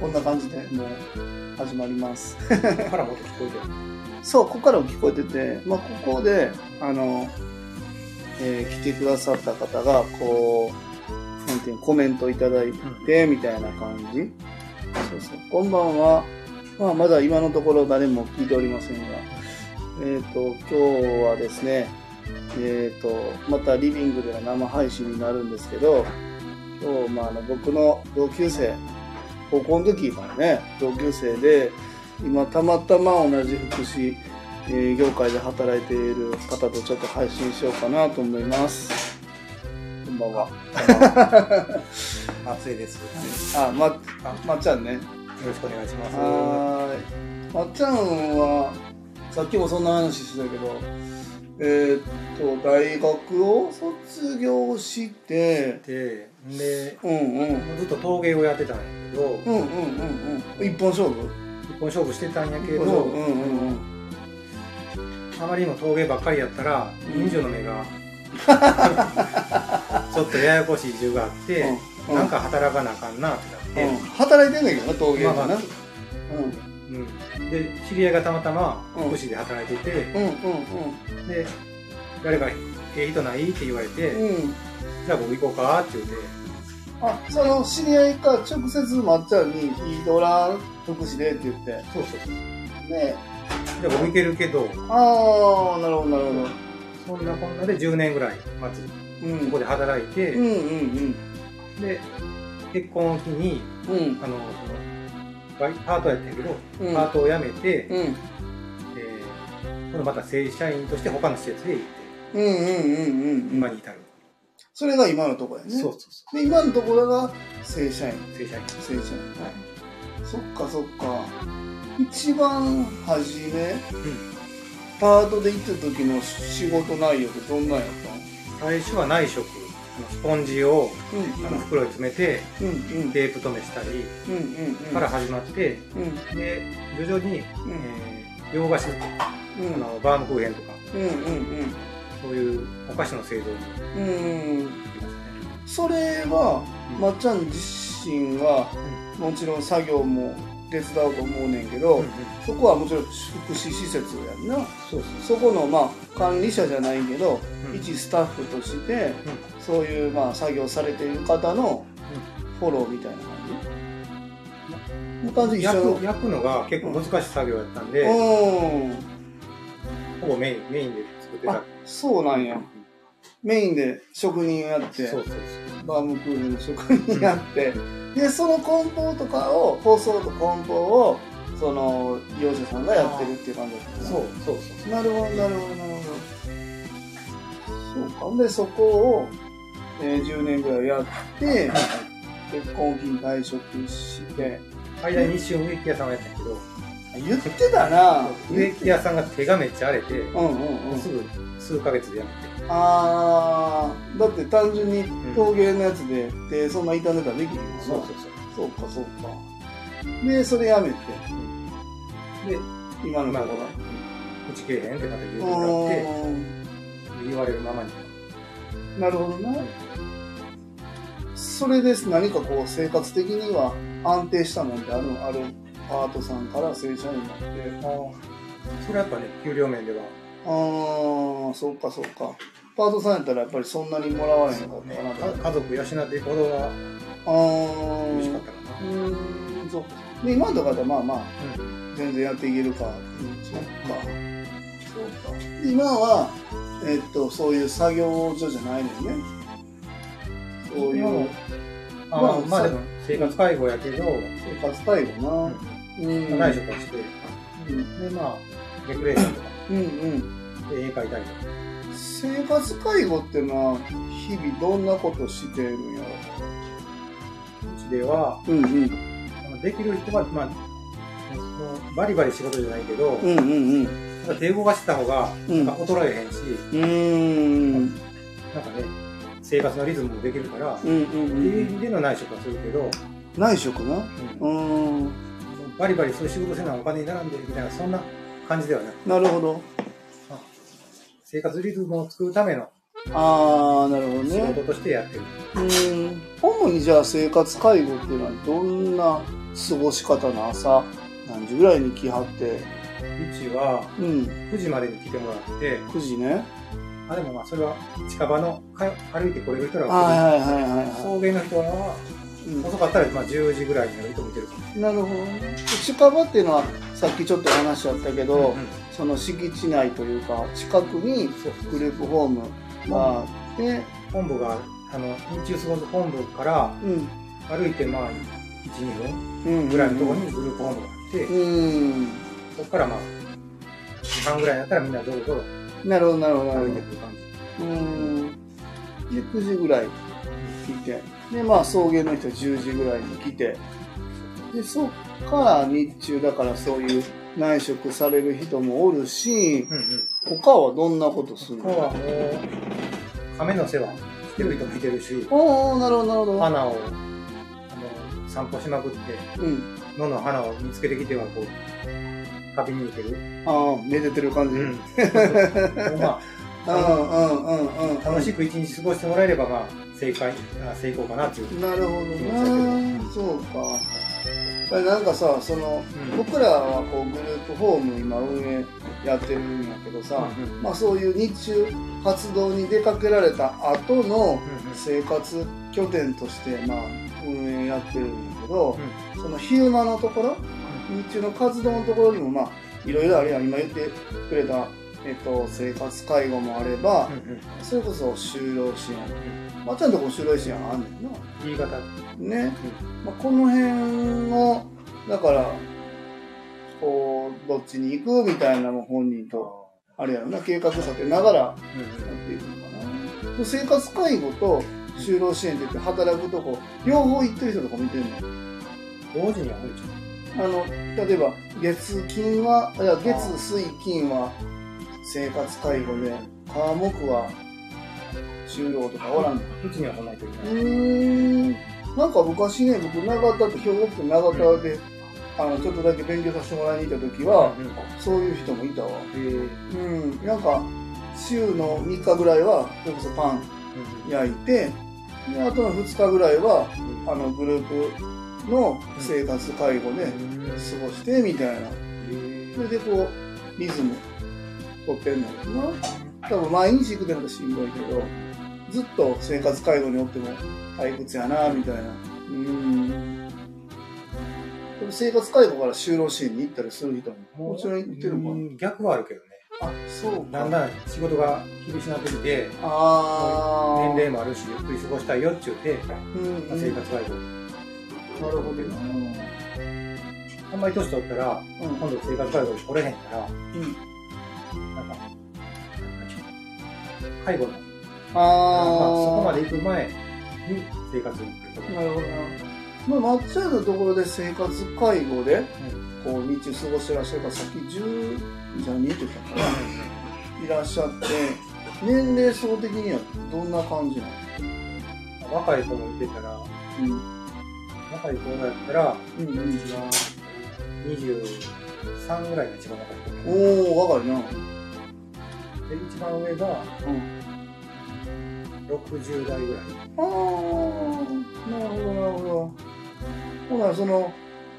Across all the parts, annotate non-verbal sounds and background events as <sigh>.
こんな感じでもう始まります。ここからも聞こえてる。そう、ここからも聞こえてて、まあ、ここで、あの、えー来てくださった方が、こう、なんていうのコメントいただいて、みたいな感じ。そうそう。こんばんは。まあ、まだ今のところ誰も聞いておりませんが、えっ、と、今日はですね、えっ、と、またリビングでの生配信になるんですけど、今日、まあ、あの僕の同級生、高校の時からね、同級生で、今たまたま同じ福祉、えー業界で働いている方とちょっと配信しようかなと思います。こんばんは。<laughs> 松江です。あ、ま、あまっちゃんね。よろしくお願いします。はーい。まっちゃんは、さっきもそんな話してたけど、えーっと、大学を卒業して、で、で、うんうん。ずっと陶芸をやってたんやけど、うんうんうんうん。一本勝負？一本勝負してたんやけど、うんうんうん。あまりにも陶芸ばっかりやったら、人情の目が、ちょっとややこしい事情があって、うんなんか働かなあかんなってなうんって、働いてんだけどな、陶芸まあまあがな。うん。で、知り合いがたまたまうん福祉で働いてて、うんうんで、誰かええ人ないって言われて、うん。うん。じゃあ僕行こうかって言って、あ、その知り合いか直接まっちゃんにヒードラ福祉でって言って。そうそうそう。ねじゃあ僕行けるけど、ああ、なるほどなるほど。そんなこんなで10年ぐらい、まず、うん。そこで働いて、うんうんで、結婚を機に、うん。うん。あの、その、バイパートやったけど、うんパートを辞めて、うん。えー、今度また正社員として他の施設へ行って、うんうんうんうんうん。今に至る。それが今のところやね。そうそうそで、今のところが正社員。う。正社員。正社員。そっかそっか。一番初め、パートで行った時の仕事内容ってどんなんやった最初は内職、スポンジをのあの袋に詰めて。テープ留めしたり。から始まって、うん。で、徐々に、うん。えー洋菓子、うん。あのバームクーヘンとか、そういうお菓子の製造にうん。それは、まっちゃん自身は、もちろん作業も手伝うと思うねんけど、うんうんそこはもちろん福祉施設やんな。そうそこの、まあ、管理者じゃないけど、うん一スタッフとして、そういう、まあ、作業されている方のフォローみたいな感じ？感じ一緒焼く焼くのが結構難しい作業やったんで、うん。ほぼメインメインで作ってたあ、そうなんや。メインで職人やって、そうそうそうバームクーヘンの職人やって、で、その梱包とかを、包装と梱包を、その、業者さんがやってるっていう感じだったそうそうそうなるほど、なるほど、なるほど。そうか。で、そこを、えー10年ぐらいやって、結婚を機に退職して、間に一瞬植木屋さんをやったけど言ってたな植木屋さんが手がめっちゃ荒れて、うんうんうんす。ぐ数ヶ月で辞めてあー、だって単純に陶芸のやつで手そんな傷んでたらできるもんな。そうそうそうそうか、そうか。で、それやめて、で今のところ。打ち切れへんって形で言うって言われるままになるほどな。それです。何かこう、生活的には安定したもんってあるあるパートさんから正社員になって。それはやっぱね給料面ではあー、そうか、そうか。パートさんやったらやっぱりそんなにもらわれへんかったかなと。か家族養っていくほどは。嬉しかったかな、うーん、そう。で、今のところはまあまあ、全然やっていけるか。うん、そっか。そうか。で今は、えっと、そういう作業所じゃないのよね。そういうあまあまあでも生活介護やけど、生活介護な。うん。内職はして、うんでまあレクレーションとかうんうん。で絵描いたりとか生活介護っていうのは、日々どんなことしてるんやうちではろ。うんうん。できる人はまあもうバリバリ仕事じゃないけど、うんうんうん。手動かしてた方がうんなんか衰えへんし、うーん。なんかね生活のリズムもできるから、うんうんっていううん。意味での内職はするけど、内職な？ううんーん。バリバリそういう仕事せなお金に並んでみたいなそんな感じではないなるほど。生活リズムを作るためのああ、なるほど仕ね。事としてやってる。うん。主にじゃあ生活介護っていうのはどんな過ごし方の朝、何時ぐらいに来はって、うちはうん、9時までに来てもらって、9時ね。あ、でもまあそれは近場のか歩いて来れる人らはいははいはいはいは送迎の人は、い。遅かったらまあ10時ぐらいになる人もいてるなるほどね。近場っていうのは、さっきちょっと話しあったけど、れない。その敷地内というか、近くにグループホームがあって、本部が、あの、日中過ごす本部からうん、歩いてまあ1、2分うん。ぐらいのところにグループホームがあって、うん。そこからまあ、時間ぐらいになったらみんなぞろぞろなるほど、なるほど、なるほど歩いてく。る感じ。うん。で、9時ぐらい来て、で、まあ、送迎の人は10時ぐらいに来て、で、そっから日中、だからそういう内職される人もおるし、うんうん。他はどんなことするの？ここはもう、亀の世話してる人もいてるし、おー、なるほど、なるほど。花を、あの、散歩しまくって、うん。野の花を見つけてきてはこう、旅に行ける。ああ、めでてる感じ。うん、うん、まうん、うん。あ、楽しく一日過ごしてもらえれば、まあ、正解、あ成功かなっていう。なるほどな。そうか。これなんかさ、その、うん僕らはこうグループホーム今運営やってるんやけどさ、うんうんまあそういう日中活動に出かけられた後のうん生活拠点としてまあ運営やってるんやけど、うその昼間のところ、日中の活動のところにもまあいろいろあるやん。今言ってくれた、えっと、生活介護もあれば、んうんそれこそ就労支援。まあちゃんとこう就労支援あんねんな。言い方。ね、まあ、この辺をだからこうどっちに行くみたいなのも本人とあれやろな計画立てながらやっていくのかな。生活介護と就労支援って言って働くとこ両方行ってる人とか見てるの同時にあるじあの例えば月金はいや月水金は生活介護で火木は就労とかおらん。うちには来ないといけうない。なんか昔ね、僕、長田って、兵庫県長田で、あの、ちょっとだけ勉強させてもらいに行った時は、うんそういう人もいたわ。え。ーうん。なんか、週の3日ぐらいは、それこそパン焼いて、で、あとの2日ぐらいは、あの、グループの生活介護で過ごして、みたいな。それでこう、リズム取ってんのかな。多分毎日行くってのがしんどいけど、ずっと生活介護におっても退屈やな、みたいな。うん。生活介護から就労支援に行ったりする人ももちろん行ってるも。うんん逆はあるけどね。あ、そうか。だんだん仕事が厳しくなってきて、あー。年齢もあるし、ゆっくり過ごしたいよって言って、うん、うん。生活介護。なるほどな。あんまり年取ったら、うん。今度生活介護に来れへんから、うん。なんか、介護の、あー。まあ、そこまで行く前に生活に来るとこなるほどな。まあ、まっちゃんのところで生活介護で、こう、日中過ごしてらっしゃるから、さっき10、じゃあ2って言ったかな。いらっしゃって、年齢層的にはどんな感じなの？若い子もいてたら、若い子がやったら、うん。うんうん。一番23ぐらいが一番若い子。おー、若いな。で、一番上がうん。60代ぐらい。あー、なるほど、なるほど。ほな、その、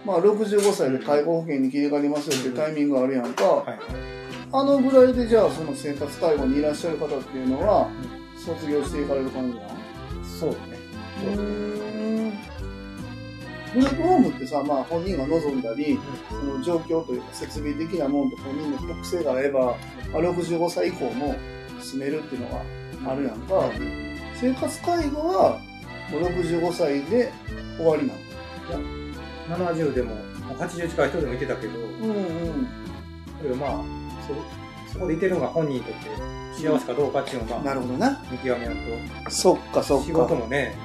まあ、65歳で介護保険に切り替わりますよってタイミングがあるやんか。はい。あのぐらいで、じゃあ、その生活介護にいらっしゃる方っていうのは、卒業していかれる感じなのそうね。うーんグループホームってさ、まあ本人が望んだり、その状況というか設備的なもんと本人の特性があれば、まあ、65歳以降も住めるっていうのがあるやんか。生活介護はもう65歳で終わりなの。70でも、もう80近い人でもいてたけど、うんうん。けどまあ、そ、そこでいてるのが本人にとって幸せかどうかっていうのが、なるほどな。見極めやんそっかそと、っ仕事か。もね、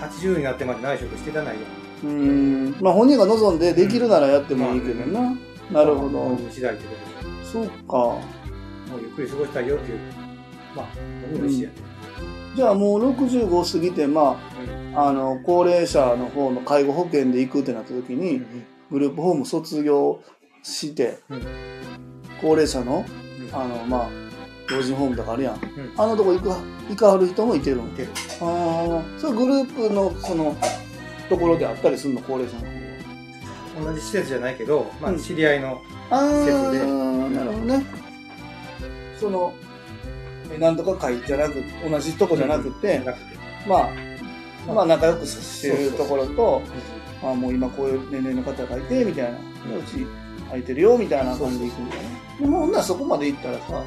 80になってまで内職してたないやん。うーん。まあ本人が望んでできるならやってもいいけどな。なるほど次第ってことで。そっか。もうゆっくり過ごしたいよっていう、まあ。じゃあもう65過ぎて、まうんあ、あの、高齢者の方の介護保険で行くってなった時に、うんグループホーム卒業して、うん高齢者の、うんあの、まあ、老人ホームとかあるやん。んあのとこ行く、行かはる人もいてるのいてる。ああ、それグループの、その、ところであったりするの、高齢者の方は。同じ施設じゃないけど、まあ、うん知り合いの、あ施設であ、なるほどね。その、えなんとか会じゃなく、同じとこじゃなくて、なくて。まあ、まあまあ仲良くしてるところと、うあもう今こういう年齢の方がいて、みたいな。うち空いてるよ、みたいな感じで行くんだね。でもほんならそこまで行ったらさ、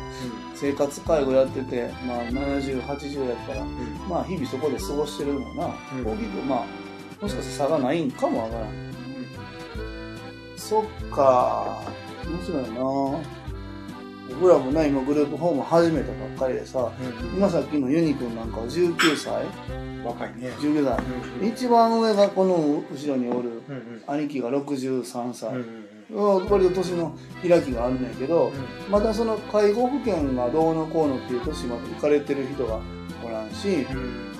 生活介護やってて、まあ70、80やったら、ん。まあ日々そこで過ごしてるのもな、うん大きくまあ、もしかして差がないんかもわからん。そっか面白いな僕らもね、今グループホーム始めたばっかりでさ、うん。今さっきのユニくんなんかは19歳？うん。若いね。?19 歳。うん。一番上がこの後ろにおる。兄貴が63歳。うん。うん。うん割と年の開きがあるんだけど、まだその介護保険がどうのこうのっていう年まで行かれてる人がおらんし、うん。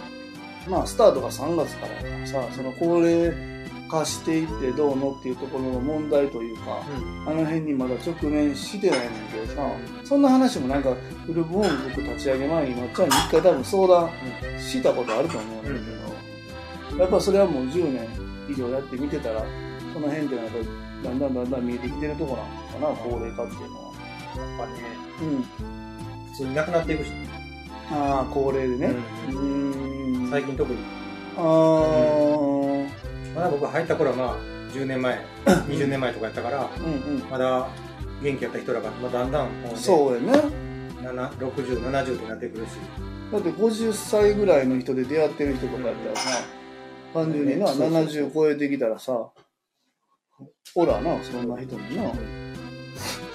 まあスタートが3月からだからさ、その高齢化していってどうのっていうところの問題というか、あの辺にまだ直面してないねんけどさ、そんな話もなんかグループホーム僕立ち上げ前にまっちゃんに一回多分相談したことあると思うんだけど、やっぱそれはもう10年以上やって見てたら、その辺ってなんかだんだんだんだん見えてきてるところなのかな、高齢化っていうのは。やっぱね、うん。普通に亡くなっていくし、ああ、高齢でね。ううーん。最近特に。ああ、まだ僕入った頃はまあ、10年前、<coughs> 20年前とかやったから、うんうん。まだ元気やった人らが、まあ、だんだんもうね、そうやね。7 60、70ってなってくるし、だって50歳ぐらいの人で出会ってる人とかやったらさ、単純にな、そうそうそう70超えてきたらさ、おらな、そんな人もな。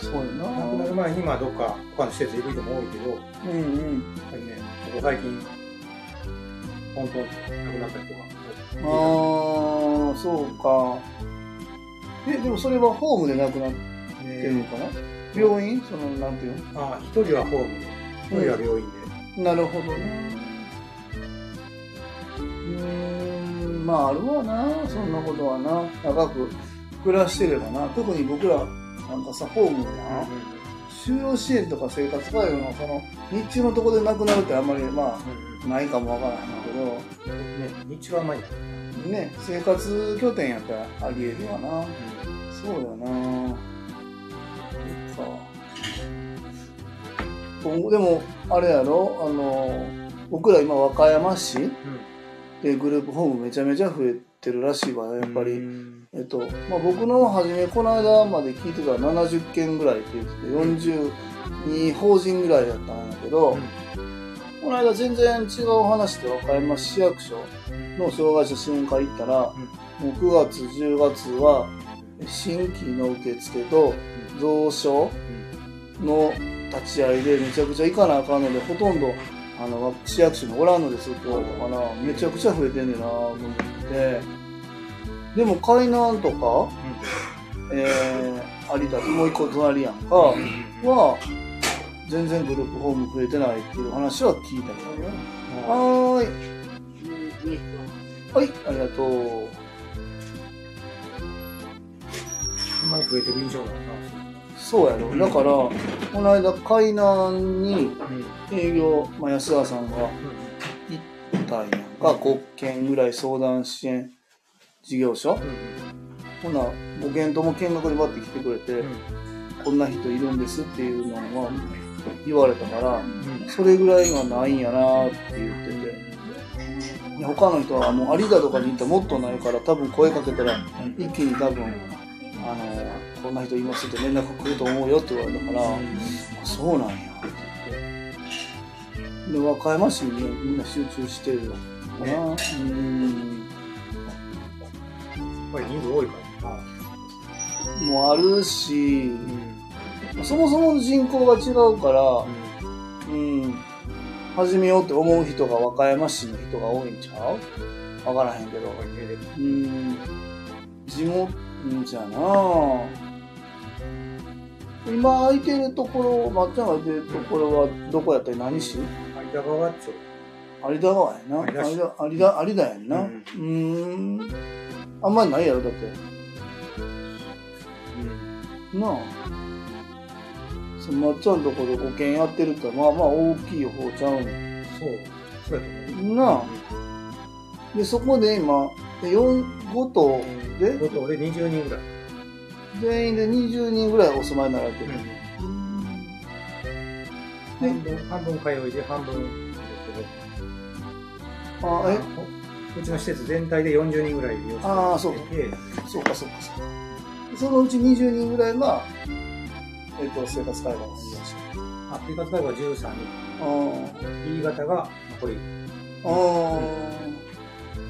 そうやな。亡くなる前にまあどっか他の施設行く人も多いけど、やっうんうん。ぱりね、ここ最近、ポンポンと亡くなった人がああ、そうか。え、でもそれはホームで亡くなって。るのかな、病院？その、なんていうああ、一人はホームで、一人は病院で。のなるほどね。うーん、まああるわな、そんなことはな。長く暮らしてればな。特に僕らなんかさ、ホームでな、就労支援とか生活介護のその、日中のとこで亡くなるってあんまりまあ、ないかもわからないけど、ね、日中はない。ね、生活拠点やったらあり得るわな。そうだなそっか。今後でも、あれやろ？あの、僕ら今和歌山市でグループホームめちゃめちゃ増えてるらしいわね、やっぱり。うんえっと、まあ、僕の初め、この間まで聞いてたら70件ぐらいって言ってて、42法人ぐらいだったんだけど、この間全然違う話で和歌山市役所の障害者支援課行ったら、もう9月、10月は新規の受付と増床の立ち会いでめちゃくちゃ行かなあかんので、ほとんどあの市役所におらんのですって言われたから、めちゃくちゃ増えてんねんなと思って。て、でも海南とか、えー、有田もう一個隣やんか、は、全然グループホーム増えてないっていう話は聞いたけどね。はーい。はい、ありがとう。あんまり増えてる印象があるそうやろ。だから、この間、海南にな。営業、まあ、安田さんが行ったんやんか、5件ぐらい相談支援事業所。ほな、ご検討も見学にバッて来てくれて、こんな人いるんですっていうのは言われたから、それぐらいはないんやなって言ってて。いや他の人はもう有田とかに行ったらもっとないから多分声かけたら一気に多分あのこんな人いますって連絡来ると思うよって言われたから、あそうなんやって言って。で和歌山市にねみんな集中してるのかな、ね。うん。やっぱり人数多いからな。もあるしそもそもの人口が違うからうん始めようって思う人が和歌山市の人が多いんちゃう？わからへんけどうん地元じゃな今空いてるところ、まっちゃんが空いてるところはどこやったり何市？有田川町。有田川やな。有田市有田、有田、やんな。ううんーん。あんまりないやろ、だって。なあ。そのまっちゃんとこで5軒やってるってまあまあ大きい方ちゃうの。そう。そうやと思う。なあ。で、そこで今、で4、5棟で、5棟で20人ぐらい。全員で20人ぐらいお住まいになられてる。半分、半分通いで、半分、あえ？うちの施設全体で40人ぐらい利用してあーそうかて、そうかそうかそうか。そのうち20人ぐらいが、えっ、と、生活介護の方にいらっしゃる。あ、生活介護は13人。あ B 型が残り。あ。あ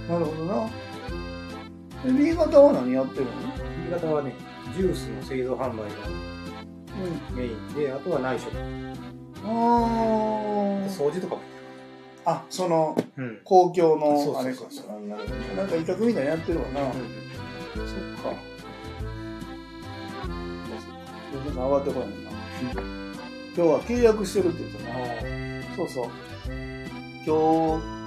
あ。なるほどな。で B 型は何やってるの？B 型はね、ジュースの製造販売がうん。メインで、あとは内職。あ掃除とかも。あ。あ、その、うん。公共の、あれか。あなんか委託みたいなのやってるわな。そっか。全然上がってこないな。今日は契約してるって言ったな。そうそう。今日、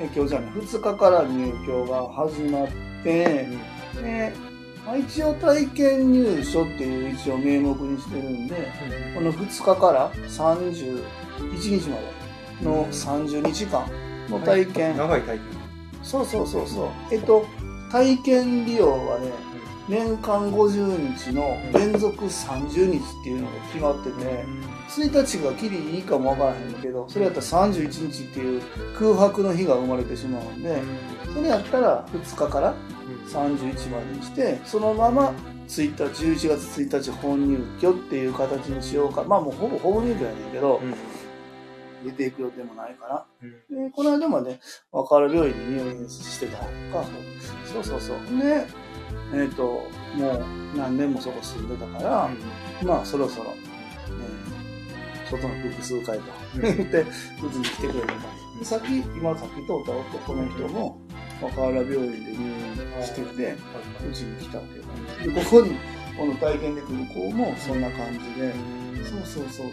え今日じゃない、2日から入居が始まって、で、まあ、一応体験入所っていう一応名目にしてるんで、この2日から31日までの30日間の体験、長い体験。そうそうそうそう。えっと、体験利用はね、年間50日の連続30日っていうのが決まってて、1日がきりいいかもわからへんけど、それやったら31日っていう空白の日が生まれてしまうんで、それやったら2日から31までにして、そのまま1日、11月1日本入居っていう形にしようか。まあもうほぼほぼ入居やねんけど、出ていく予定もないかな。で、この間まで若原病院に入院してたりとか、そうそうそう。で、えっ、と、もう何年もそこ住んでたから、まあそろそろ、えー外の複数回と言って、うちに来てくれる感さっき、今さっき通った男の人も、若原病院で入院してて、うちに来たっていう感じ。で、ここに、この体験できる子もそんな感じで、そうそうそう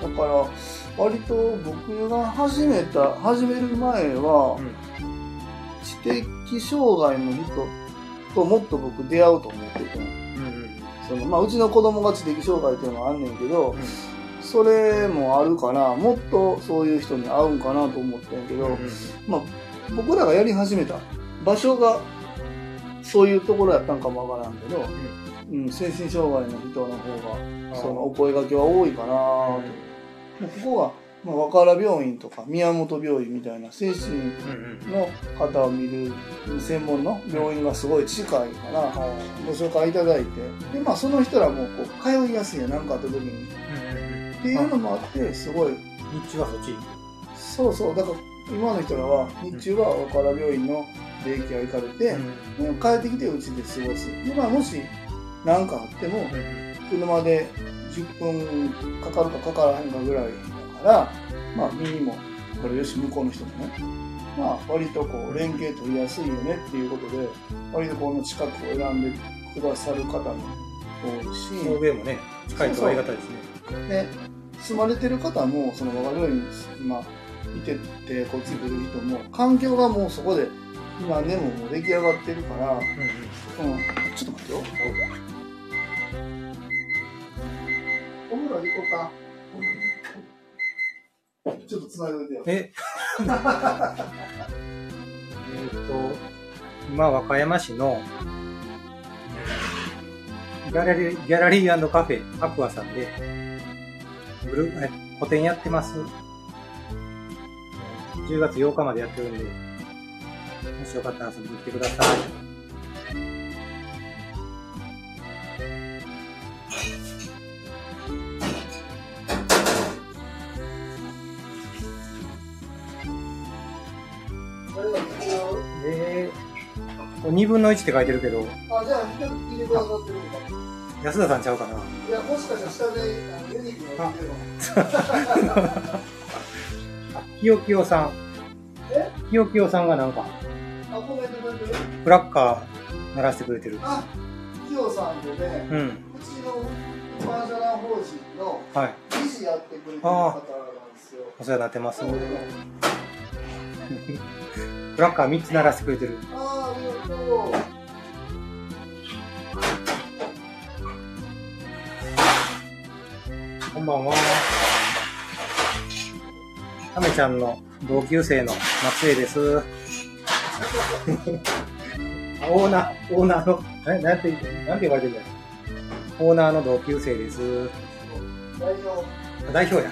そう。だから、割と僕が始めた、始める前は、知的障害の人ともっと僕出会うと思ってて、そのまあ、うちの子供が知的障害っていうのはあんねんけど、それもあるから、もっとそういう人に会うんかなと思ってんけど、まあ、僕らがやり始めた場所がそういうところやったんかもわからんけど、うん、精神障害の人の方が、そのお声掛けは多いかなと。ここは、まあ、若原病院とか宮本病院みたいな精神の方を見る専門の病院がすごい近いから、ご紹介いただいて、で、まあその人らもこう通いやすいや何かあった時に。っていうのもあって、すごい、日中はそっち。そうそう、だから今の人らは日中は若原病院のデイケア行かれて、で帰ってきてうちで過ごす。で、まあもし何かあっても、車で10分かかるかかからへんかぐらいだから、まあ右も、これよし、向こうの人もね、まあ割とこう連携取りやすいよねっていうことで、割とこの近くを選んでくださる方も多いし、送迎もね、近いとありがたいですね。で、住まれてる方も、その我が病院に今、いてって、こっち来る人も、環境がもうそこで、今ね、もう出来上がってるから、うん、ちょっと待ってよ。お風呂行こうか。ちょっと繋いでおいてよ。ええっと、今、和歌山市の、ギャラリー、ギャラリーカフェ、アクアさんで、ブルえ個展やってます。10月8日までやってるんで、もしよかったら遊びに来てください。2分の1って書いてるけど、あ、じゃあ、聞いてくださってるのか。安田さんちゃうかないや、もしかしたら下で、あのユニークが聞いてるの。あ、きよきよさん。え？きよきよさんがなんか、あ、コメントくれてる？クラッカー鳴らしてくれてる。あ、キヨさんでね、うん。うちの一般社団法人のはい。理事やってくれてる方なんですよ。お世話になってます。そうねク <laughs> ラッカー3つ鳴らしてくれてる。あばんは。ためちゃんの同級生の松江です。<laughs> あオーナー、オーナーの、え、なんて、なんて言われてるんだよ。オーナーの同級生です。代表あ代表や。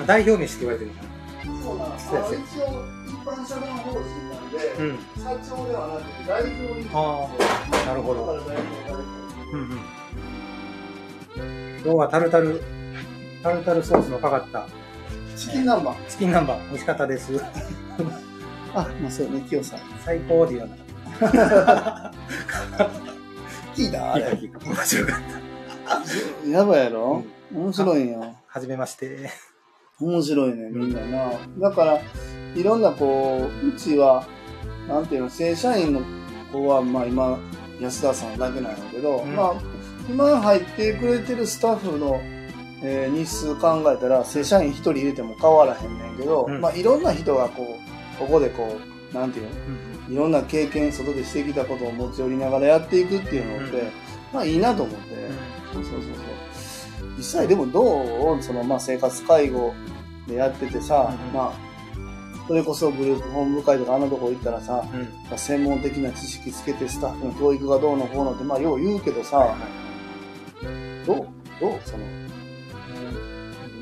あ代表飯って言われてるそうなんです一応一般社団法人なんで、な。うん。社長ではなくて代表にああ、なるほど。うんうん。今日はタルタル、タルタルソースのかかった表チキン南蛮。チキン南蛮、美味しかったです。<laughs> あまあそうね清さん。最高って言わなかっ聞いた？あた。れ聞いた聞いた。面白かった。やばいやろ？面白いんよ。はじめまして。面白いねみんなな。だからいろんなこううちはなんていうの正社員の子はまあ今安田さんだけなんやけど、うん。まあ今入ってくれてるスタッフの、えー日数考えたら正社員一人入れても変わらへんねんけど、うん。まあいろんな人がこうここでこうなんていうの？うんいろんな経験外でしてきたことを持ち寄りながらやっていくっていうのって、うん。まあいいなと思って、そうそうそうそう。実際でもどうそのまあ生活介護でやっててさ、うんまあそれこそグループ本部会とかあんなとこ行ったらさうん。うん。専門的な知識つけてスタッフの教育がどうのこうのってまあよう言うけどさどうどうその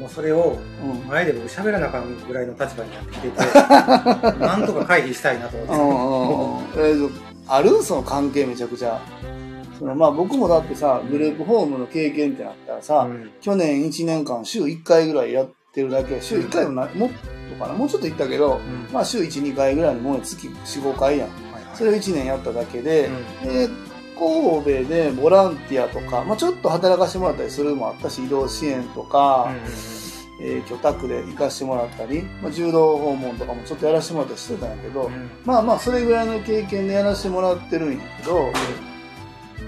もうそれをうん。前で僕喋らなあかんぐらいの立場になってきてて、<laughs> なんとか回避したいなとうん思って。うんうんえーとあるその関係めちゃくちゃ。そのまあ僕もだってさグループホームの経験ってなったらさ、うん。去年1年間週1回ぐらいやってるだけ週1回もなもっとかな？もうちょっと行ったけど、うん。まあ週1、2回ぐらいのものに月4、5回やん。はいはい。それを1年やっただけで、うん。で、神戸でボランティアとか、まあちょっと働かしてもらったりするのもあったし、移動支援とか、えー居宅で行かしてもらったり、まあ、柔道訪問とかもちょっとやらせてもらったりしてたんやけど、うん。うんまあまあそれぐらいの経験でやらせてもらってるんやけど、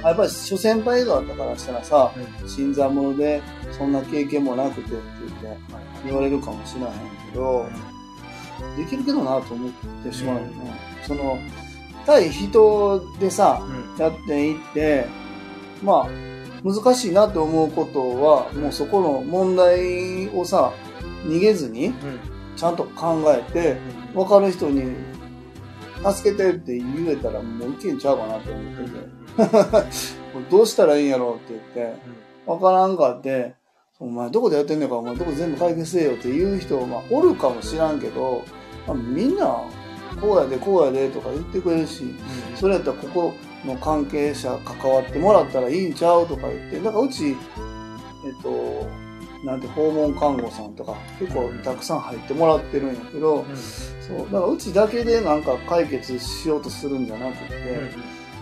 やっぱり諸先輩方からしたらさ、新参者でそんな経験もなくてって言って言われるかもしれへんけど、できるけどなと思ってしまうよね。その、対人でさ、うん。やっていって、まあ、難しいなって思うことは、もうそこの問題をさ、逃げずに、うん。ちゃんと考えて、分かる人に、助けてって言えたらもういけんちゃうかなと思ってて、<laughs> どうしたらいいんやろうって言って、分からんかって、お前どこでやってんのか、お前どこ全部解決せえよって言う人、まあ、おるかもしらんけど、まあ、みんな、こうやでこうやでとか言ってくれるし、それやったらここの関係者関わってもらったらいいんちゃうとか言って、だからうち、えっと、なんて訪問看護さんとか結構たくさん入ってもらってるんやけど、そう、だからうちだけでなんか解決しようとするんじゃなくて、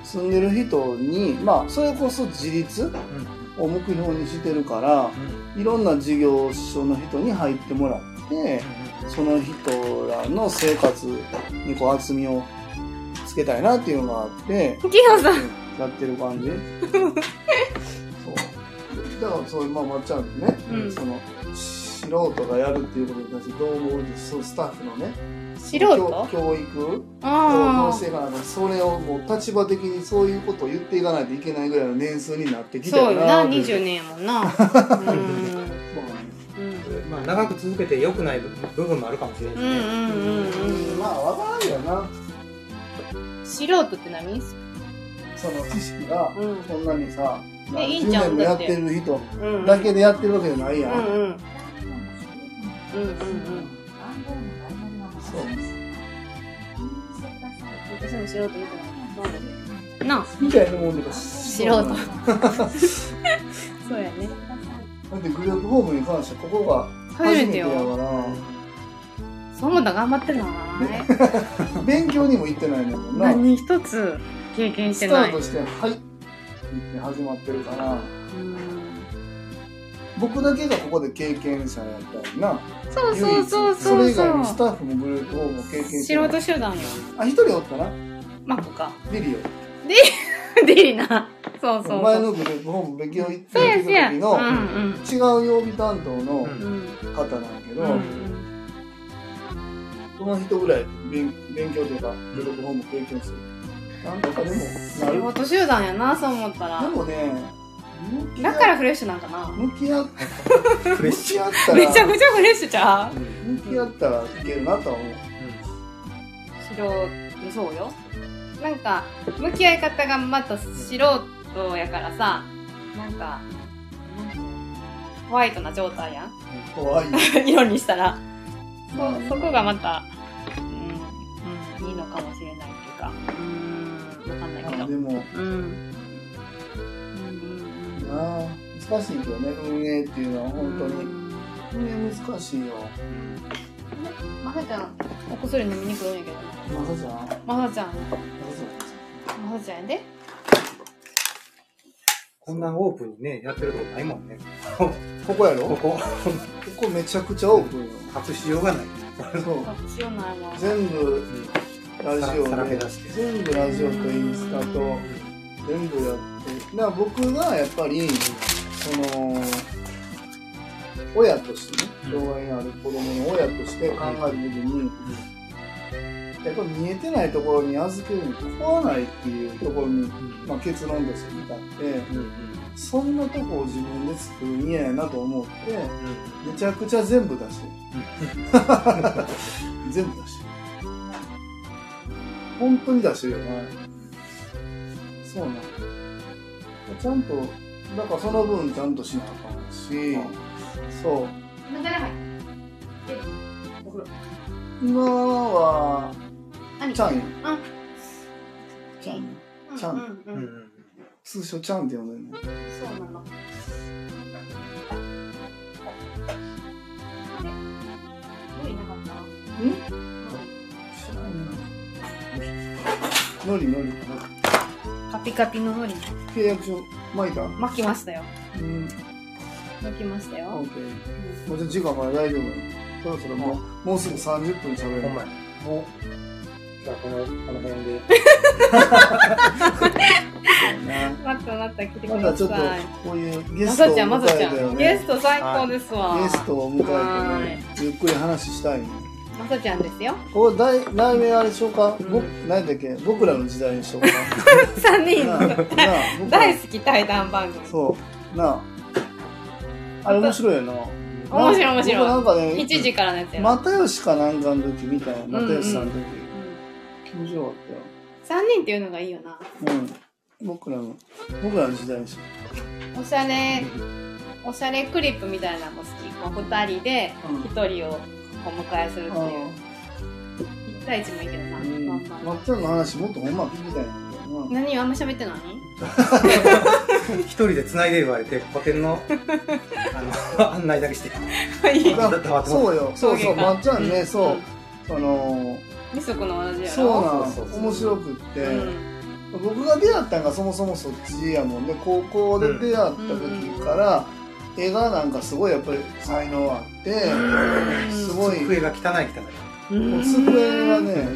住んでる人に、まあそれこそ自立を目標にしてるから、いろんな事業所の人に入ってもらって、その人らの生活にこう厚みをつけたいなっていうのがあって、キヨさん。やってる感じ。そう。だからそういう、まあ、まっちゃんね、うんその、素人がやるっていうことに対してどう思う？そうスタッフのね、素教人？教育？をどうあしていかなそれをもう立場的にそういうことを言っていかないといけないぐらいの年数になってあ。きたそうよな、っていう20年やもんな。<laughs> うん。うんまあ、長く続けて良くない部分もあるかもしれないうんね。うんうんまあ、わからんよな。うん。素人って何？その知識が、うんそんなにさ、何十えいいんちゃう年もやってる人うん。だけでやってるわけじゃないやん。うんうん。うんうんうん。そう。私も素人。なあ、みたいなもんで素人 <laughs> そうやね。だってグループホームに関してここが初めてよ。ら、そう思ったら頑張ってない。<laughs> 勉強にも行ってないねんな。何一つ経験してない。スタートして、はいって始まってるから、うん僕だけがここで経験者やったりな。そうそうそうそそうれ以外にスそタッフもグループホームも経験して素人集団よ。あ、一人おったな。マックか。リリでいいな。そうそうオ。前のグループホーム勉強行ってそうやるそうや。うん時のうん。違う曜日担当のうんうん方なんやけど、うんその人ぐらい勉勉強というか、グループホーム経験する。なんとかでもなる。仕事集団やな、そう思ったら。でもね、だからフレッシュなんかな。向き合っフレッシュ。向き合っためちゃらくちゃフレッシュちゃううん向き合ったらいけるなとは思う素人、そうよ。なんか、向き合い方がまた素人やからさ、なんか、ホワイトな状態やん。怖い <laughs> 色にしたら。まあそ、そこがまた、うん、うん、いいのかもしれないっていうか、うーん、わかんないけど。まあでもうん。あ難しいけどね運営っていうのはうん。本当にうん運営難しいよまさちゃん、お薬飲みに来るんやけどな。まさちゃん？ままさちゃん、さまさちゃんやで。こんなオープンにね、やってるとこないもんね。<laughs> ここやろ？こここ、こめちゃくちゃオープンよ隠しようがない。そう隠しようないわ。全部ラジオで。全部ラジオとインスタと全部やってだから僕がやっぱりその親としてね障害のある子供の親として考えるときにやっぱ見えてないところに預けるに困わないっていうところに、まあ、結論として至って。うんうん。そんなとこを自分で作るの嫌やなと思ってめちゃくちゃ全部出してる。<laughs> 全部出してる。本当に出してるよねそうなんちゃんとだからその分ちゃんとしなあかんし、そう。何誰入っお風呂。今は何ちゃんよ。あ、ちゃんよ。うんちゃんうんうん。うんうん。通称ちゃんって呼んでるの？そうなの。のりのりカピカピののり契約書。巻いた巻きましたよ。うん。巻きましたオよ。ッケー。もうじゃあ時間から大丈夫。よそろそろもうもうすぐ30分喋る。ほんまや。もう、じゃあこの、この辺で。またまた来てくだまたちょっとさい。こういうゲまストをさちゃん、まさ迎ちゃん。えてよねゲスト最高ですわ。ゲストを迎えてねゆっくり話したいね。まさちゃんですよ。これ題題名あれでしょうか、うんぼ何だっけ？僕らの時代にしようか。<laughs> 三人。大好き対談番組。そう。なあ。あれ面白いよな。面白い面白い。僕なんかね1時からのやつやろ。又吉かなんかの時みたいな又吉さんの時、うん面白かっ三人っていうのがいいよな。たようん。僕らの僕らの時代にしよおしゃれ、おしゃれクリップみたいなのも好き。こう二人でうん。一人をお迎えするってういう。一対一もいいけどな。うん。まんままっちゃんの話もっとほんま聞きたいんだけどな。何あんま喋ってない？<laughs> 一人で繋いで言われて、古典の、<laughs> あの、案内だけして。<laughs> そうよ。そうそう。まっちゃんねそう、うん。その二足の同じやろ？そうなんそうそうそう面白くって、うん。僕が出会ったのがそもそもそっちやもんね。高校で出会った時から、絵がなんかすごいやっぱり才能あって、すごい。机が汚い汚い。机がね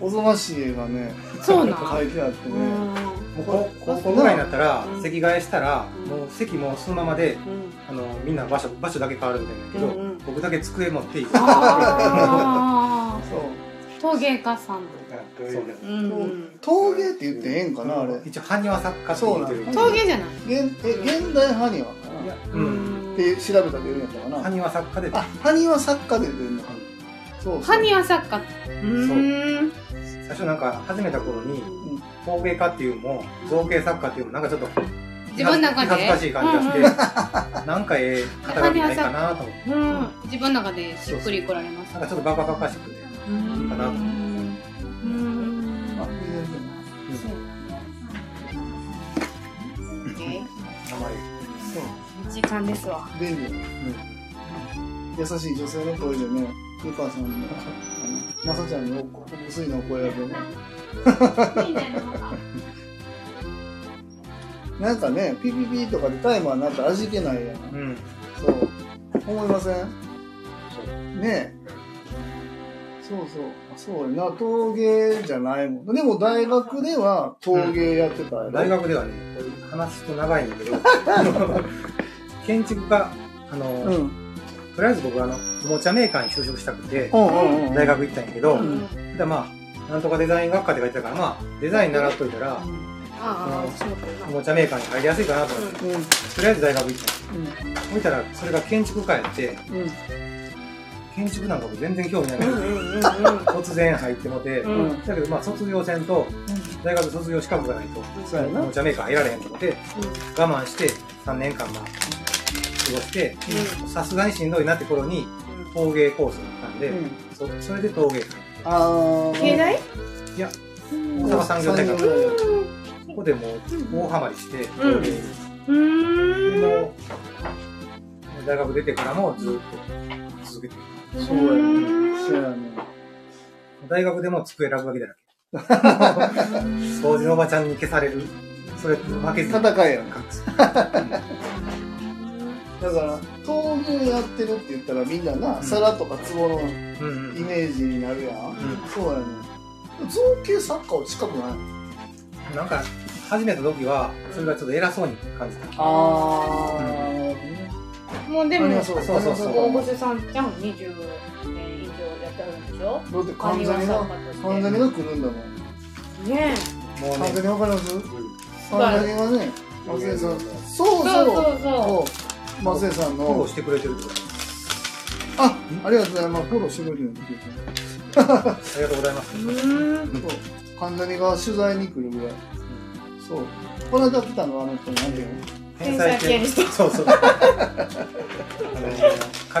おぞましい絵がねそうなん。描いてあってね、うん。もう高高校ぐらいになったらうん、席替えしたら、うん。もう席もそのままで、うん。あの、みんな場所、場所だけ変わるみたいなんだけど、僕だけ机持っていい。陶芸家さん。そううん。陶芸って言ってええんかな、あれ一応、埴輪作家って言ってる。そう陶芸じゃない。現え現代埴輪かないや、ううん。ん。って調べたら出るんやったかな埴輪作家で。あ埴輪作家で出るのかそうそう埴輪作家。うーん。最初なんか始めた頃に、うん陶芸家っていうのも、造形作家っていうのも、なんかちょっと、自分の中で？恥ずかしい感じがして、<laughs> なんかええ肩書きないかなと思って。自分の中でしっくり来られます。なんかちょっとバカバカしくて、うん。かなと。時間ですわ。便利、うん、優しい女性の声でね。ゆかさんまさちゃんのお薄いの声でね。<laughs> なんかねピピピとかでタイマーになったら味気ないやん。うん。そう。思いません？ねえ。そうそう。あそうやな陶芸じゃないもんでも大学では陶芸やってたやろ、大学ではね、話すと長いんだけど、<laughs> 建築家、あの、うんうんとりあえず僕あの、おもちゃメーカーに就職したくて、うんうん大学行ったんやけど、うんでまあ、なんとかデザイン学科って書いてたから、まあ、デザイン習っといたら、ああ、私も来るな。おもちゃメーカーに入りやすいかなと思って、うん。うん。とりあえず大学行ったの。置いたら、それが建築家やって、うん。建築なんかも全然興味ない。突然入ってもて。だけどまあ卒業せんと、大学卒業資格がないと、もちゃメーカー入られへんと思って、我慢して3年間まあ、過ごして、さすがにしんどいなって頃に陶芸コースだったんで、うん。そそれで陶芸会。あー。経済？いや、うん大阪産業大学ここでもう大ハマりして、うん陶芸ん。でもう大学出てからもずっと続けてる。そうやね。そうやね。大学でも机落書きだらけ。<laughs> 掃除のおばちゃんに消される。それ負けずに。戦いやん隠すだから、陶芸やってるって言ったらみんなな、ん皿とか壺のうんうんイメージになるやん。んそうやね。造形作家は近くないなんか、始めた時は、それがちょっと偉そうに感じた。あもうでも、そうそうそうそう大御所さんちゃん20年以上やってはるんでしょ？だって関ジャニが、関ジャニが来るんだもん。ねもうねわかりますうん関ジャニがね、松江さん。そうえ。そう。そうそうそそう松江さんのフォローし。てくれてるってことあ、ありがとうございます。フォローしてくれてるん <laughs> ありがとうございます。う。うーん。そう。関ジャニが取材に来るぐらい。そう。この間来たのはあの人なんていうの？天才ピアニストそうそう。あ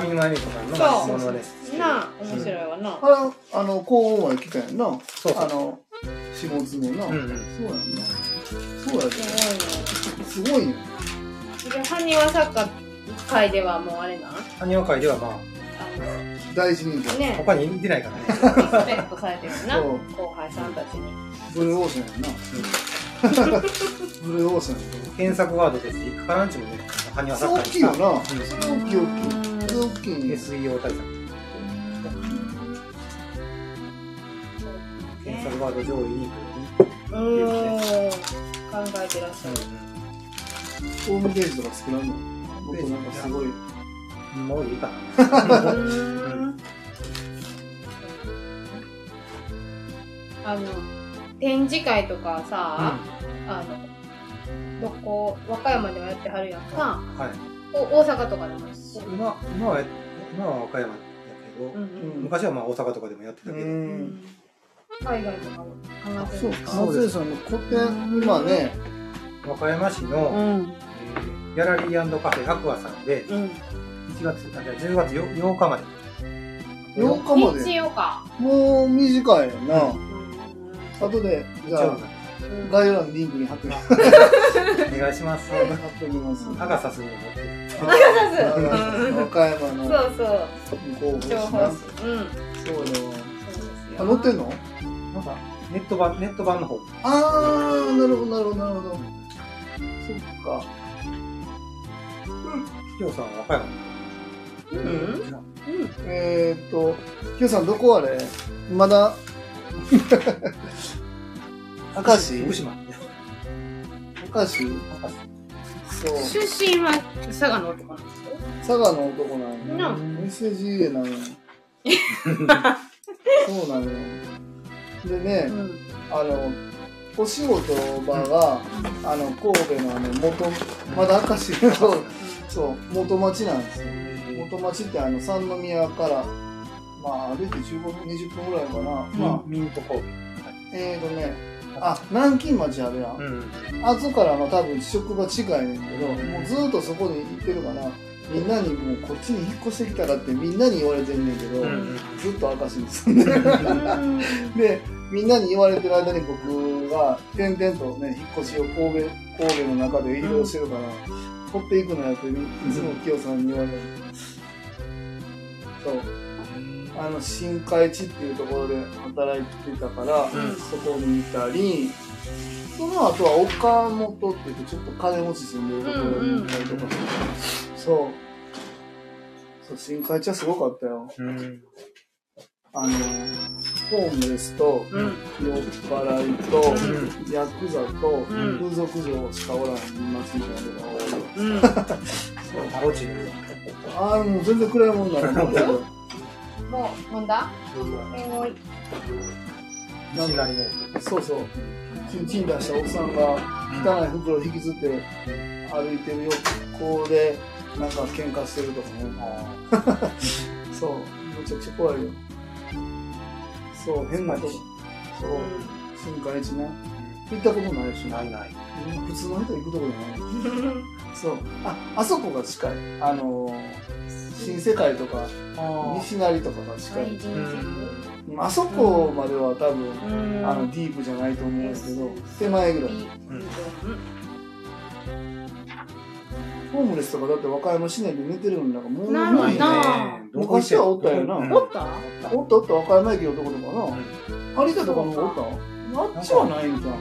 の、上沼恵美子さんのものね。なあ、面白いわな。あれ、あの、高音まで来たやんな。そうあの、下津のな。うんうん。そうやんな。そうやすで。すごいね。ごいね。で、埴輪作家会ではもうあれな埴輪会ではまあ、あ大事人の、気。ね、他にいてないからね。リスペクトされてるな。そう後輩さんたちに。ブルーオーシャンやんな。ブルーオーシャンや検索ワードとして、いくかなんちもね、埴輪そ作家れ大きいよな。大きい大きい。大きい SEO 対策。検索ワード上位にうーん。考えてらっしゃる。ホームページとか作らんのもっとなんかすごい。もういいかな。うーん <laughs> あの、展示会とかさ、あの、どこ、和歌山でもやってはるやんか、はい。お大阪とかでもし今、今は、今は和歌山だけど、うんうん昔はまあ大阪とかでもやってたうけど、ん。海外とかも考えてそうるんですか？松江さんの個展、今ね、和歌山市の、うん。えーギャラリーカフェアクアさんで、うん。1月、あ、じゃあ10月 8, 8日まで。8日まで。もう短いやな。うん後で、じゃあ、概要欄にリンクに貼っておきます。<laughs> お願いします。貼っておきます。アガサスにも持ってる。うん和歌山のそうそう。情報な誌。うん。そうよ。そうですよ。あ、載ってんのなんか、ネット版、ネット版の方。あー、なるほど、なるほど、なるほど。そっか。きよさんは和歌山うん。うん。えーっと、きよさん、どこあれ？まだ、<laughs> 明石？福島。明石？そう。出身は佐賀の男なんですよ。佐賀の男なのなよ。SGA なのよ。<laughs> そうなのよ。でね、うん。あの、お仕事場が、あの、神戸のあの、元、まだ明石の、そう、元町なんですよ。元町ってあの、三宮から、まあ、歩いて15分、20分ぐらいかな。まあ、ミント神戸。えーとね、あ、南京町あるやん。うん。あそこからの多分職場近いねんけど、もうずーっとそこに行ってるから、みんなにもうこっちに引っ越してきたらってみんなに言われてんねんけど、うんずっと明石に住んでる。うん。で、みんなに言われてる間に僕が点々とね、引っ越しを神戸、神戸の中で移動してるから、取っていくのやっていつも清さんに言われる。そう。あの、新海地っていうところで働いてたから、うんそこにいたり、その後は岡本って言ってちょっと金持ち住んでるところにいたりとかして、そう。そう、新海地はすごかったよ。うん。あの、ホームレスと、うん。酔っ払いと、うん。ヤクザと、ん風俗嬢しかおらん街みたいなのが多いよ。うん。<laughs> タロチン。ああ、もう全然暗いもんだな。<laughs> なんかもう飲んだ？えごい。西成の。そうそう。チンチン出した奥さんが汚い袋引きずって歩いてる横でなんか喧嘩してるとかね。<laughs> そうめちゃくちゃ怖いよ。そう変なとこそう新海地な行ったことないし。ないない。普通の人行くとこじゃない。<laughs> そう。ああそこが近い。あの新世界とかあ西成とかが近い、うん。あそこまでは多分、うん。あのディープじゃないと思うんですけど手前ぐらい。ホームレスとかだって和歌山市内で寝てるのなんかもうないな。どこ行って昔はおった？よなうん。おった？おった？おった？和歌山駅のとことかな。有田とかもおった？あっちはないんじゃん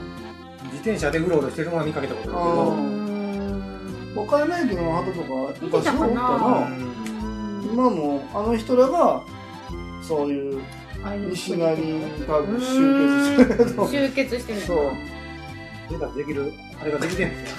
自転車でうろうろしてるのは見かけたことあるけあどー。和歌山駅の鳩とか見てたかな。昔はおったな今もあの人らがそういう西成に多分集結してると集結してるそう。生活できる、あれができてんですよ。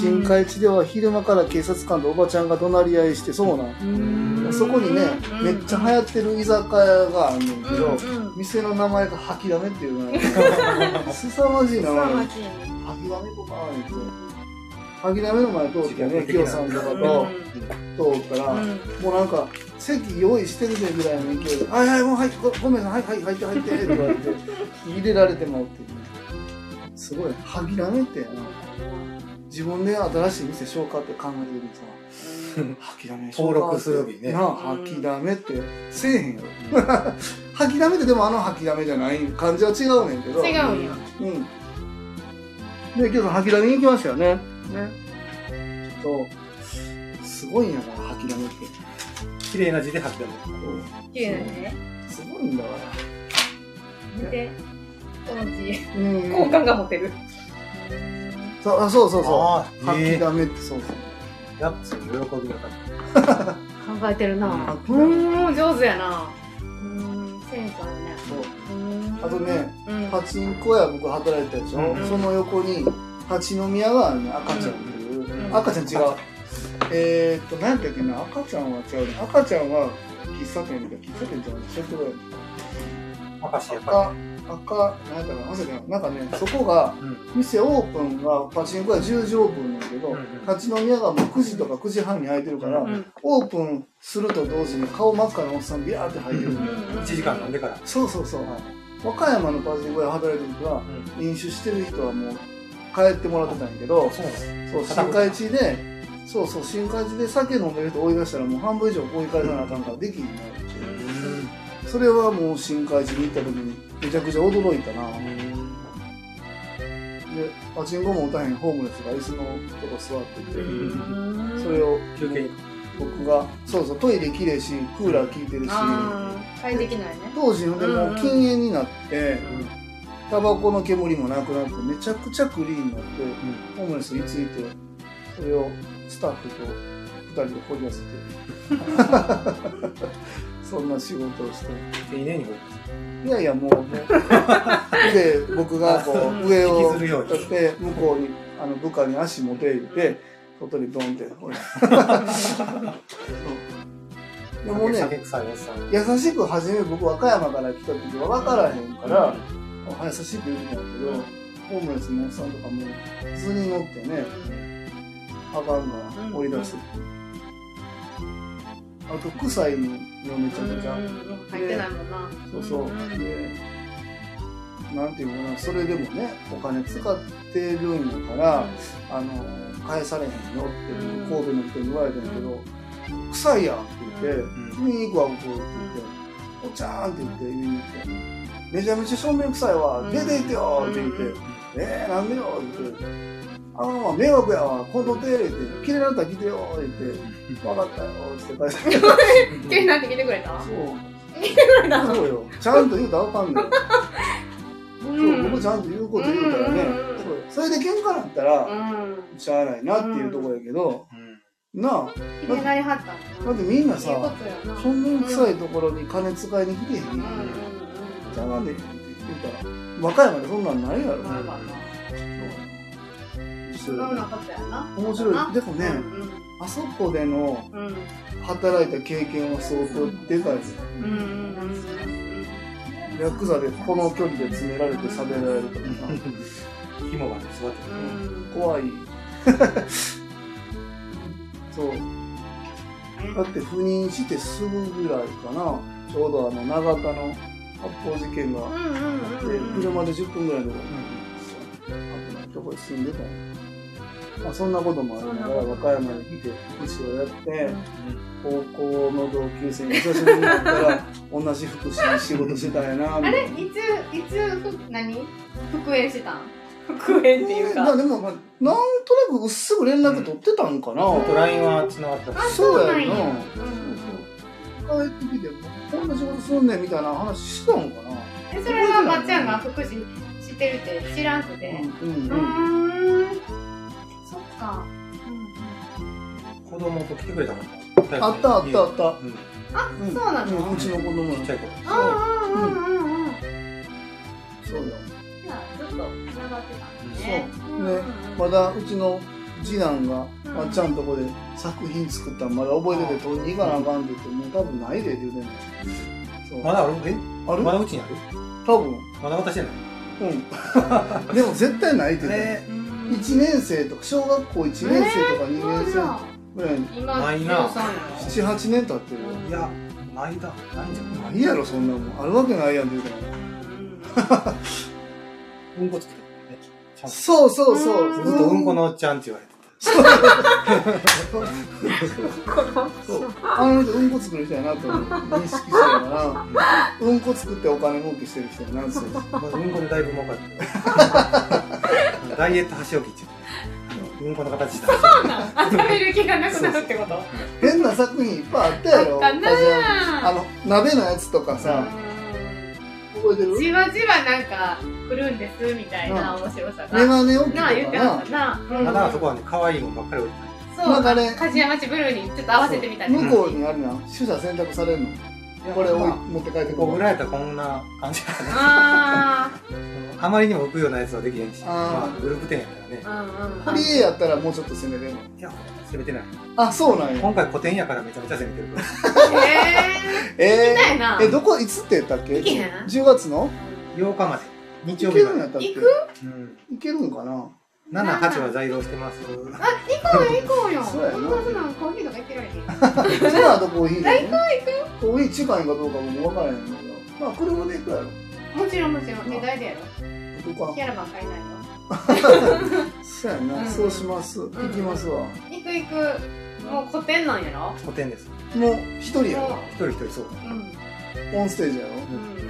新海地では昼間から警察官とおばちゃんが怒鳴り合いしてそうなん。そこにねめっちゃ流行ってる居酒屋があんねんけど、店の名前が吐きだめっていうのが。<laughs> 凄まじい名前。吐きだめとか言って吐きだめの前通ってね清さんとかと通ったら、もうなんか席用意してるでぐらいの勢いで「はいはいもうはいごごめんなさいはいはい入って入って」とか言って入れられてもってすごい吐きだめってな。自分で新しい店しようかって考えてるさ吐きだめ登録する時にね。なあ吐きだめって。せえへんやろ。<laughs> 吐きだめってでもあの吐きだめじゃない感じは違うねんけど。違うんや。うん。で今日吐きだめに行きましたよねね。そう。すごいんやから吐きだめって。綺麗な字で吐き出る。綺麗だね。すごいんだから見て。この字。うん。好感が持てる。そうあそうそうそう。吐きえだめってそうそう。え。やっぱその喜びがた考えてるな。ううん上手やな。うん。センスあるね。そう。うんあとねうん。パチンコ屋僕働いてたでしょ、うん。その横に八宮があるね赤ちゃんっていう、うん。赤ちゃん違う。えー、っと何やったっけな。赤ちゃんは違うね。赤ちゃんは喫茶店みたいな喫茶店じゃない。ショップ赤しやっぱ赤赤何やったかな忘れた。ななんかねそこがり。うん。店オープンがパチンコ屋10時オープンなんだけど、うんうん立ち飲み屋がもう9時とか9時半に開いてるから、うんオープンすると同時に顔真っ赤なおっさんビャーって入ってる、うん1時間飲んでから。そうそうそう、和歌山のパチンコ屋働いてる時はうん。飲酒してる人はもう帰ってもらってたんやけどそうそう新海地でそうそう新海地で酒飲んでる人追い出したらもう半分以上追い返さなあかんからできひんなってそれはもう新海地に行った時にめちゃくちゃ驚いたな。でパチンコも打たへんホームレスが椅子のとこ座っててうん。それを休憩。に。僕がそうそうトイレきれいしクーラー効いてるし。ああ快適ないね。当時でもう禁煙になってタバコの煙もなくなってめちゃくちゃクリーンになってホームレスについてそれをスタッフと2人で掘り出せてそんな仕事をして。丁寧にこいやいやもうもう。で僕がこう上をやって向こうにあの部下に足持て入れて外にドンって。ほらそうでもう。ね。優しく初め僕和歌山から来た時は分からへんから、あ優しく言うんだけど、ホームレスのおっさんとかも図に乗ってね、あかんから追い出す。あと臭いのめちゃくちゃ。入ってないもんなそうそう。で、なんていうのかな、それでもね、お金使ってるんやから、あの、返されへんよってうん神戸の人に言われたんやけど、臭いやんって言って、うん。見に行くわ、僕って言って、おちゃーんって言って、見に行って、めちゃめちゃ正面臭いわ、うん。出て行ってよって言って、うんえー、なんでよって。言って、ああ、迷惑やわ、今度手入れて、綺麗になったら来てよって言って、分かったよって帰って。綺麗になってきてくれた？そう。そうよ。ちゃんと言うたらあかんねん。そう、僕ちゃんと言うこと言うたらね、うんそう。それで喧嘩なったら、うん。しゃあないなっていうところやけど、なあ、だってみんなさ、そんなに臭いところに金使いに来てへんやん。うんうんじゃあなんで言ったら、和歌山でそんなんないやろ。うんまあまあまあそんなことやな面白い。でもね、うんあそこでの働いた経験は相当でかいです。うんうんうんヤクザでこの距離で詰められて喋られるとかさ、<laughs> 紐がね、座ってる。怖い。<laughs> そう。だって赴任してすぐぐらいかな。ちょうどあの、長田の発砲事件があうんうんって、うんうん。車で10分ぐらいのところに、危ないとこに住んでたんやまあ、そんなこともありながら、和歌山に来て、福祉をやって、高校の同級生に久しぶりに会ったら、<laughs> 同じ福祉の仕事してたんやな、あみたいな。れ？いつ、いつ、ふ何？復縁してたん？復縁っていうまあか。でも、まあ、なんとなくうっすぐ連絡取ってたんかな。あと LINE は繋がったし。そうやんな。そうなんや帰ってきて、こんな仕事すんねんみたいな話してたんかな。え、それはまっちゃんが福祉知ってるって知らんくて。うんうんううん。ーん。そっか。子供と来てくれたもん。あったあったあった。うん。あ、うんそうなの？うんうちの子供ちっちゃい頃。あうんうんうんうん。そうよ。じゃあ、ずっと繋がってたんですね。そうねまだうちの次男が、まっちゃんとこで作品作ったんまだ覚えてて、取りに行かなあかんって言って、もう多分ないでって言うてんの。そう。まだある？え？ある？まだうちにある多分。まだ渡してない？うん。<laughs> でも絶対ないって言ってえうん1年生とか、小学校1年生とか2年生ぐらいに、今、ないな13や7、8年経ってる。いや、ないだ。ないんじゃん。ないやろ、そんなもん。あるわけないやんって言うてんの <laughs> うんこ作ってるね。ちゃんと。そうそうそう。うんずっとうんこのおっちゃんって言われてあの人うんこ作る人やなと認識してるから、うんこ作ってお金儲けしてる人やな、そうた。まあうんこでだいぶ儲かった。ダイエット箸置きっていう。うんこの形した。集める気がなくなるってこと？変な作品いっぱいあったやろ。あったなあの、鍋のやつとかさ、覚えてる？じわじわなんか来るんですみたいな面白さが。メガネなあ、言ってかなました。な。うんまだそこはね、可愛いもんばっかり置いてない。そう。なんかね梶山町ブルーにちょっと合わせてみたり。向こうにあるな、取捨選択されるの？これをまあ持って帰ってこここる。ぐらいやったらこんな感じかな。あ <laughs> あまりにも浮くようなやつはできへんし、まあ、グループ展やからね。あ。うんうん。ホリエやったらもうちょっと攻めれるの？いや、攻めてない。あ、そうなんや。今回古典やからめちゃめちゃ攻めてる。<laughs> えー。えみたいな。ー、え、どこ、いつって言ったっけ？いけへん ?10 月の？8日まで。日い曜日まで。けるんやったっけ？行うん。いけるんかな？7、8は在庫してます。行こうよ、行こうよ。そうやなそんなコーヒーとか行ってられへん。うちの後コーヒー大で、ね。コーヒー近いかどうかも分からへんけど。まあ、車で行くやろ。もちろんもちろん。値段でやろ。どこキャラバン買えないよ。そうやな、うんそうします。行きますわ。行く行く。もう古典なんやろ？古典です。もう、一人やろ。一人一人そう。うん。オンステージやろ。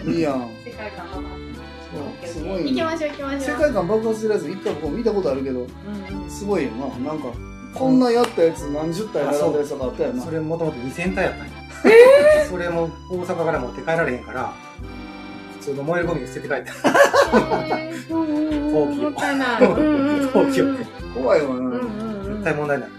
うん。いいやん。世界観ごい行きましょう行きましょう。世界観爆発するやつ一回僕も見たことあるけど、うんうん。すごいよな。なんか、こんなやったやつ何十体並んだやつとかあったよなそ。れもともと2000体やったんや。それも大阪から持って帰られへんから、普通の燃えるゴミ捨てて帰った。ほも <laughs> ったいない。うんうんうん陶器をね。怖いわな。うんうんうん。絶対問題になる。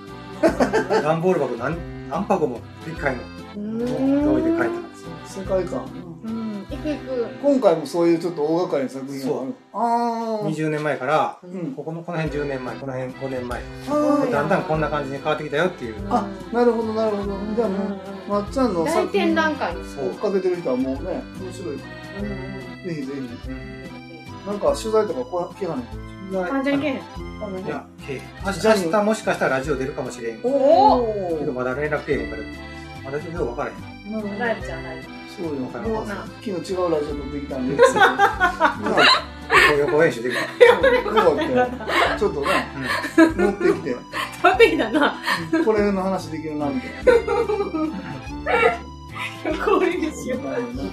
段ボール箱何何箱もでっかいのうん置いて帰ったんですよ。世界観。うん。行く行く。今回もそういうちょっと大掛かりな作品がある。ああ。20年前から、うん。ここのこの辺10年前、この辺5年前、あだんだんこんな感じに変わってきたよっていう。あ、なるほど、なるほど。じゃあもう、まっちゃんの大作品展覧会。そう追っかけてる人はもうね、面白い。ぜうんひぜひ。なんか取材とかこう来はね関ジャニけへん。いや、けえ明日明日もしかしたらラジオ出るかもしれんけおおお。どまだ連絡けえへんから、まだちょっと分からへん。ライブちゃんライブ。そうよ。わかるもうな昨日違うラジオ撮ってきたんで。<laughs> 予行演習で。ちょっとね、持ってきて、食べてきたな。これの話できるな、みたい。な。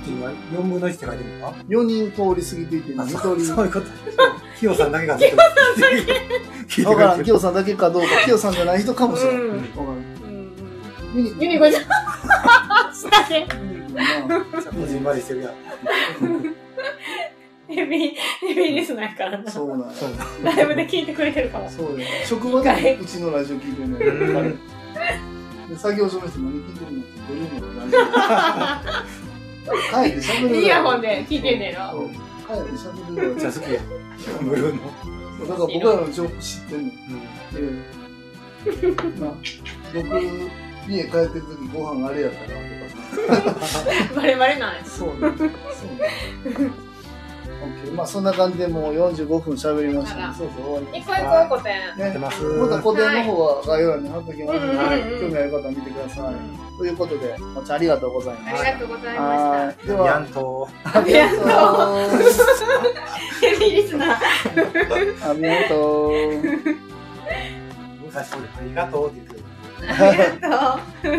今、4分の1って書いてるのか4人通り過ぎていて、あ1そう人。そういうこと。<laughs> キヨさんだけがずっと聞いてわからん、くれてキヨさんだけかどうか、キヨさんじゃない人かもしれない。ユニコちゃん。<laughs> 下で。こじんまりしてるやん。<laughs> ヘビー、ヘビーリスナーやからな。そうな。ライブで聞いてくれてるかも。そうよ。職場でうちのラジオ聞いてるの作業所の人何聞いてるのってどういうのラジオ？帰って喋る。イヤホンで聞いてんねやろ。るぐらい。めっちゃ好きやん。ブルーの。だから僕らの情報知ってんの？僕、家帰ってる時ご飯あれやったなとかさ。<laughs> バレバレなんや。そうね。そうね。OK まあそんな感じでもう45分喋りましたね。そうそう終わります。一個一個古典。ねやってます。また古典の方は概要欄に貼っときますので、うんうんうんうん興味ある方は見てください。ということで、まっちゃんありがとうございまあす。りがとうございまはい。でやは、んと。ありがとう。した。ヘビーリスナー。ありがとう。ありがとうって言ってる。ありがとう。